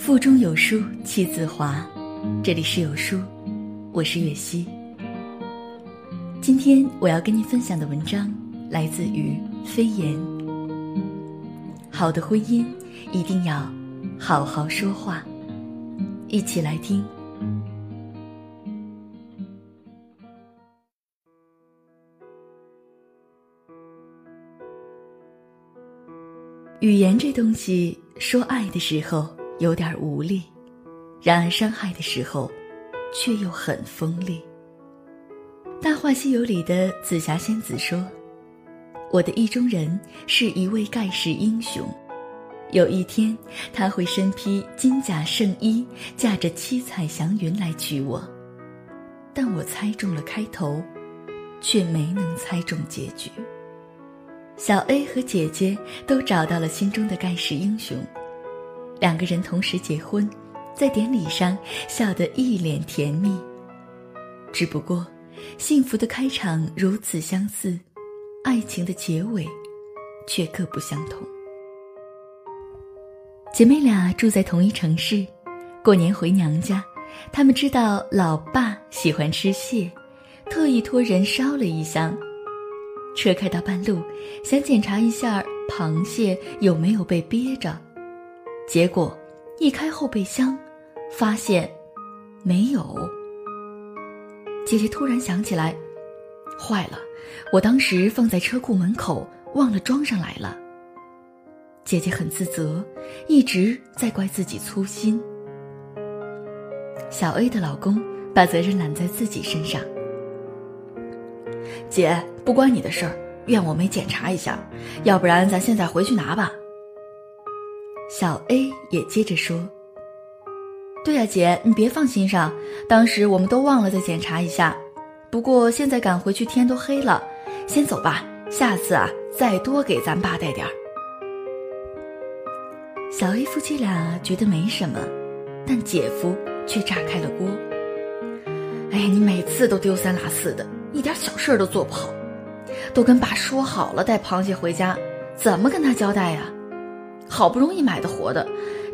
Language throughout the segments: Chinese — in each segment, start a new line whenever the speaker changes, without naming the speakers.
腹中有书气自华，这里是有书，我是月溪。今天我要跟您分享的文章来自于飞言。好的婚姻一定要好好说话，一起来听。语言这东西，说爱的时候有点无力，然而伤害的时候，却又很锋利。《大话西游》里的紫霞仙子说：“我的意中人是一位盖世英雄，有一天他会身披金甲圣衣，驾着七彩祥云来娶我。”但我猜中了开头，却没能猜中结局。小 A 和姐姐都找到了心中的盖世英雄，两个人同时结婚，在典礼上笑得一脸甜蜜。只不过，幸福的开场如此相似，爱情的结尾却各不相同。姐妹俩住在同一城市，过年回娘家，她们知道老爸喜欢吃蟹，特意托人捎了一箱。车开到半路，想检查一下螃蟹有没有被憋着，结果一开后备箱，发现没有。姐姐突然想起来，坏了，我当时放在车库门口，忘了装上来了。姐姐很自责，一直在怪自己粗心。小 A 的老公把责任揽在自己身上。
姐，不关你的事儿，怨我没检查一下，要不然咱现在回去拿吧。
小 A 也接着说：“
对呀，姐，你别放心上，当时我们都忘了再检查一下。不过现在赶回去天都黑了，先走吧。下次啊，再多给咱爸带点儿。”
小 A 夫妻俩觉得没什么，但姐夫却炸开了锅：“
哎呀，你每次都丢三落四的。”一点小事都做不好，都跟爸说好了带螃蟹回家，怎么跟他交代呀？好不容易买的活的，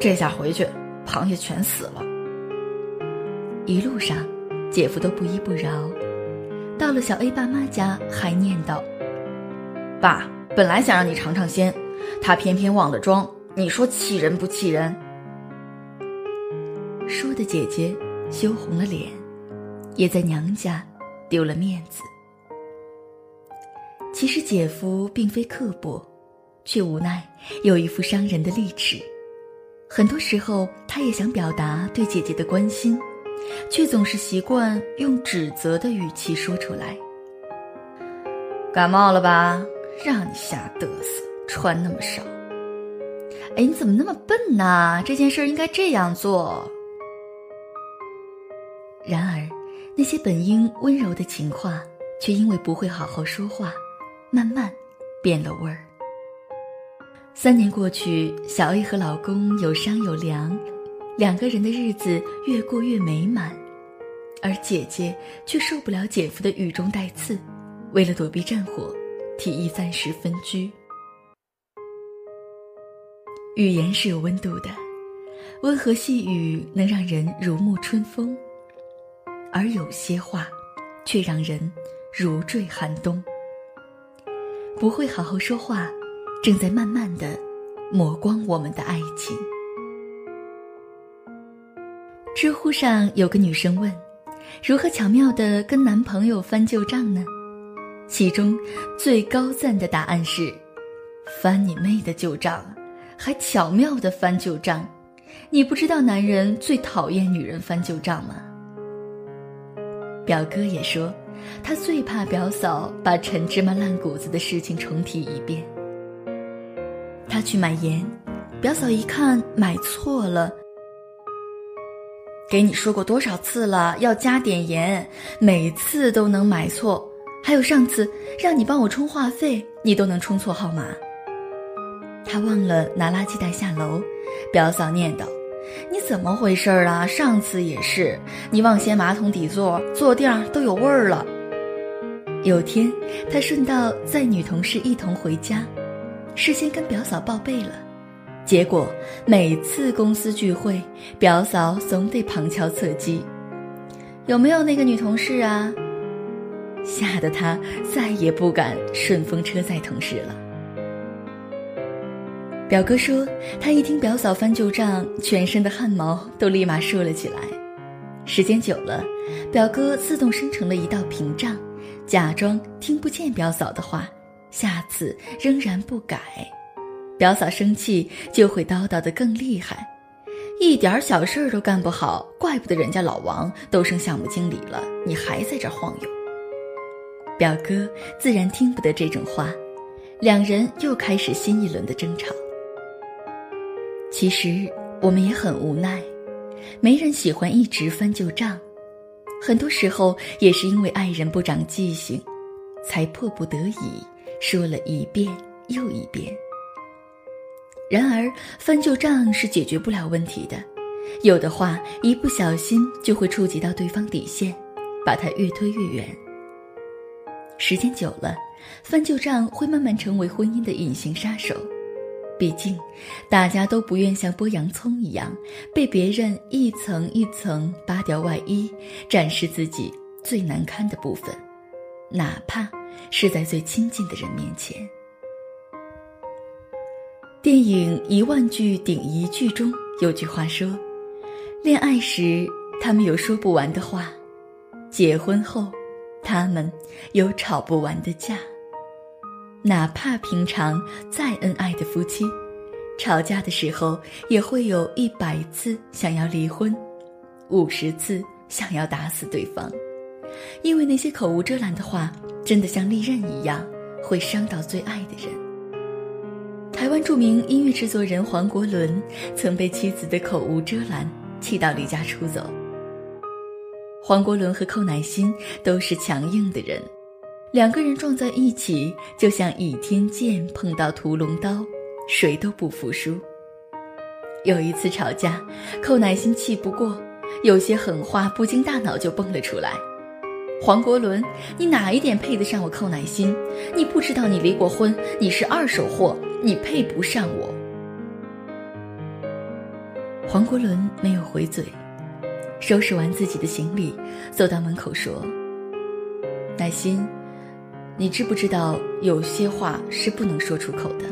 这下回去螃蟹全死了。
一路上，姐夫都不依不饶，到了小 A 爸妈家还念叨：“
爸本来想让你尝尝鲜，他偏偏忘了装，你说气人不气人？”
说的姐姐羞红了脸，也在娘家。丢了面子。其实姐夫并非刻薄，却无奈有一副伤人的利齿。很多时候，他也想表达对姐姐的关心，却总是习惯用指责的语气说出来。
感冒了吧？让你瞎嘚瑟，穿那么少。哎，你怎么那么笨呢？这件事应该这样做。
然而。那些本应温柔的情话，却因为不会好好说话，慢慢变了味儿。三年过去，小 A 和老公有商有量，两个人的日子越过越美满，而姐姐却受不了姐夫的语中带刺，为了躲避战火，提议暂时分居。语言是有温度的，温和细语能让人如沐春风。而有些话，却让人如坠寒冬。不会好好说话，正在慢慢的磨光我们的爱情。知乎上有个女生问：“如何巧妙的跟男朋友翻旧账呢？”其中最高赞的答案是：“翻你妹的旧账，还巧妙的翻旧账！你不知道男人最讨厌女人翻旧账吗？”表哥也说，他最怕表嫂把陈芝麻烂谷子的事情重提一遍。他去买盐，表嫂一看买错了。
给你说过多少次了，要加点盐，每次都能买错。还有上次让你帮我充话费，你都能充错号码。
他忘了拿垃圾袋下楼，表嫂念叨。
你怎么回事儿啊？上次也是，你忘掀马桶底座，坐垫都有味儿了。
有天，他顺道载女同事一同回家，事先跟表嫂报备了，结果每次公司聚会，表嫂总得旁敲侧击：“
有没有那个女同事啊？”
吓得他再也不敢顺风车载同事了。表哥说，他一听表嫂翻旧账，全身的汗毛都立马竖了起来。时间久了，表哥自动生成了一道屏障，假装听不见表嫂的话，下次仍然不改。表嫂生气就会叨叨的更厉害，一点小事儿都干不好，怪不得人家老王都升项目经理了，你还在这晃悠。表哥自然听不得这种话，两人又开始新一轮的争吵。其实我们也很无奈，没人喜欢一直翻旧账，很多时候也是因为爱人不长记性，才迫不得已说了一遍又一遍。然而翻旧账是解决不了问题的，有的话一不小心就会触及到对方底线，把它越推越远。时间久了，翻旧账会慢慢成为婚姻的隐形杀手。毕竟，大家都不愿像剥洋葱一样，被别人一层一层扒掉外衣，展示自己最难堪的部分，哪怕是在最亲近的人面前。电影《一万句顶一句》中有句话说：“恋爱时他们有说不完的话，结婚后他们有吵不完的架。”哪怕平常再恩爱的夫妻，吵架的时候也会有一百次想要离婚，五十次想要打死对方，因为那些口无遮拦的话，真的像利刃一样，会伤到最爱的人。台湾著名音乐制作人黄国伦曾被妻子的口无遮拦气到离家出走。黄国伦和寇乃馨都是强硬的人。两个人撞在一起，就像倚天剑碰到屠龙刀，谁都不服输。有一次吵架，寇乃馨气不过，有些狠话不经大脑就蹦了出来。黄国伦，你哪一点配得上我寇乃馨？你不知道你离过婚，你是二手货，你配不上我。黄国伦没有回嘴，收拾完自己的行李，走到门口说：“乃馨。”你知不知道有些话是不能说出口的？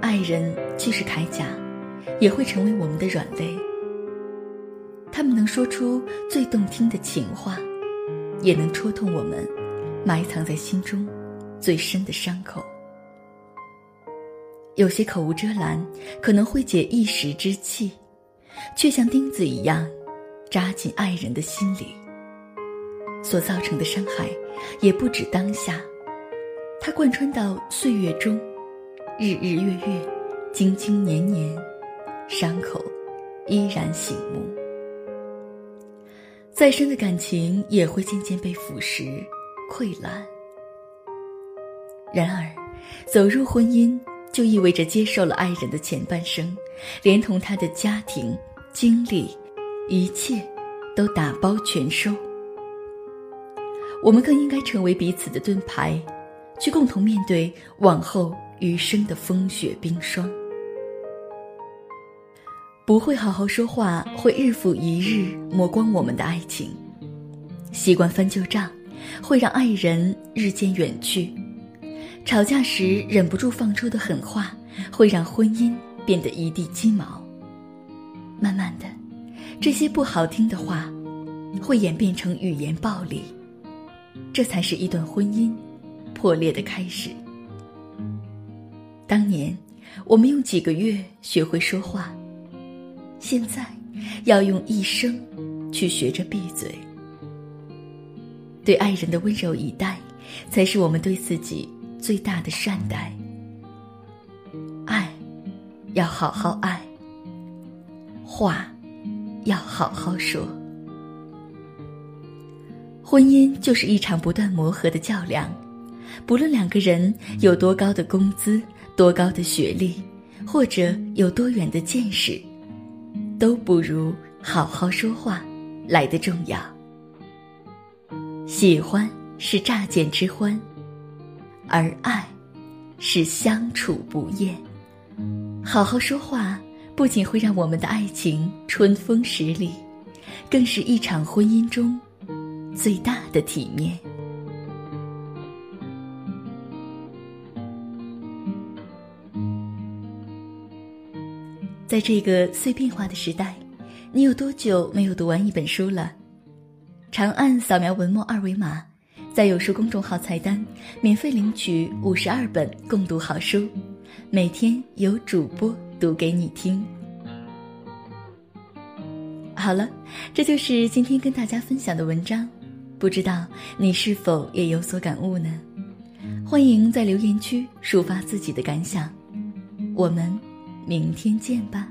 爱人既是铠甲，也会成为我们的软肋。说出最动听的情话，也能戳痛我们埋藏在心中最深的伤口。有些口无遮拦，可能会解一时之气，却像钉子一样扎进爱人的心里。所造成的伤害，也不止当下，它贯穿到岁月中，日日月月，经经年年，伤口依然醒目。再深的感情也会渐渐被腐蚀、溃烂。然而，走入婚姻，就意味着接受了爱人的前半生，连同他的家庭、经历，一切，都打包全收。我们更应该成为彼此的盾牌，去共同面对往后余生的风雪冰霜。不会好好说话，会日复一日磨光我们的爱情；习惯翻旧账，会让爱人日渐远去；吵架时忍不住放出的狠话，会让婚姻变得一地鸡毛。慢慢的，这些不好听的话，会演变成语言暴力。这才是一段婚姻破裂的开始。当年我们用几个月学会说话，现在要用一生去学着闭嘴。对爱人的温柔以待，才是我们对自己最大的善待。爱，要好好爱；话，要好好说。婚姻就是一场不断磨合的较量，不论两个人有多高的工资、多高的学历，或者有多远的见识，都不如好好说话来的重要。喜欢是乍见之欢，而爱，是相处不厌。好好说话，不仅会让我们的爱情春风十里，更是一场婚姻中最大的体面。在这个碎片化的时代，你有多久没有读完一本书了？长按扫描文末二维码，在有书公众号菜单免费领取五十二本共读好书，每天有主播读给你听。好了，这就是今天跟大家分享的文章，不知道你是否也有所感悟呢？欢迎在留言区抒发自己的感想，我们。明天见吧。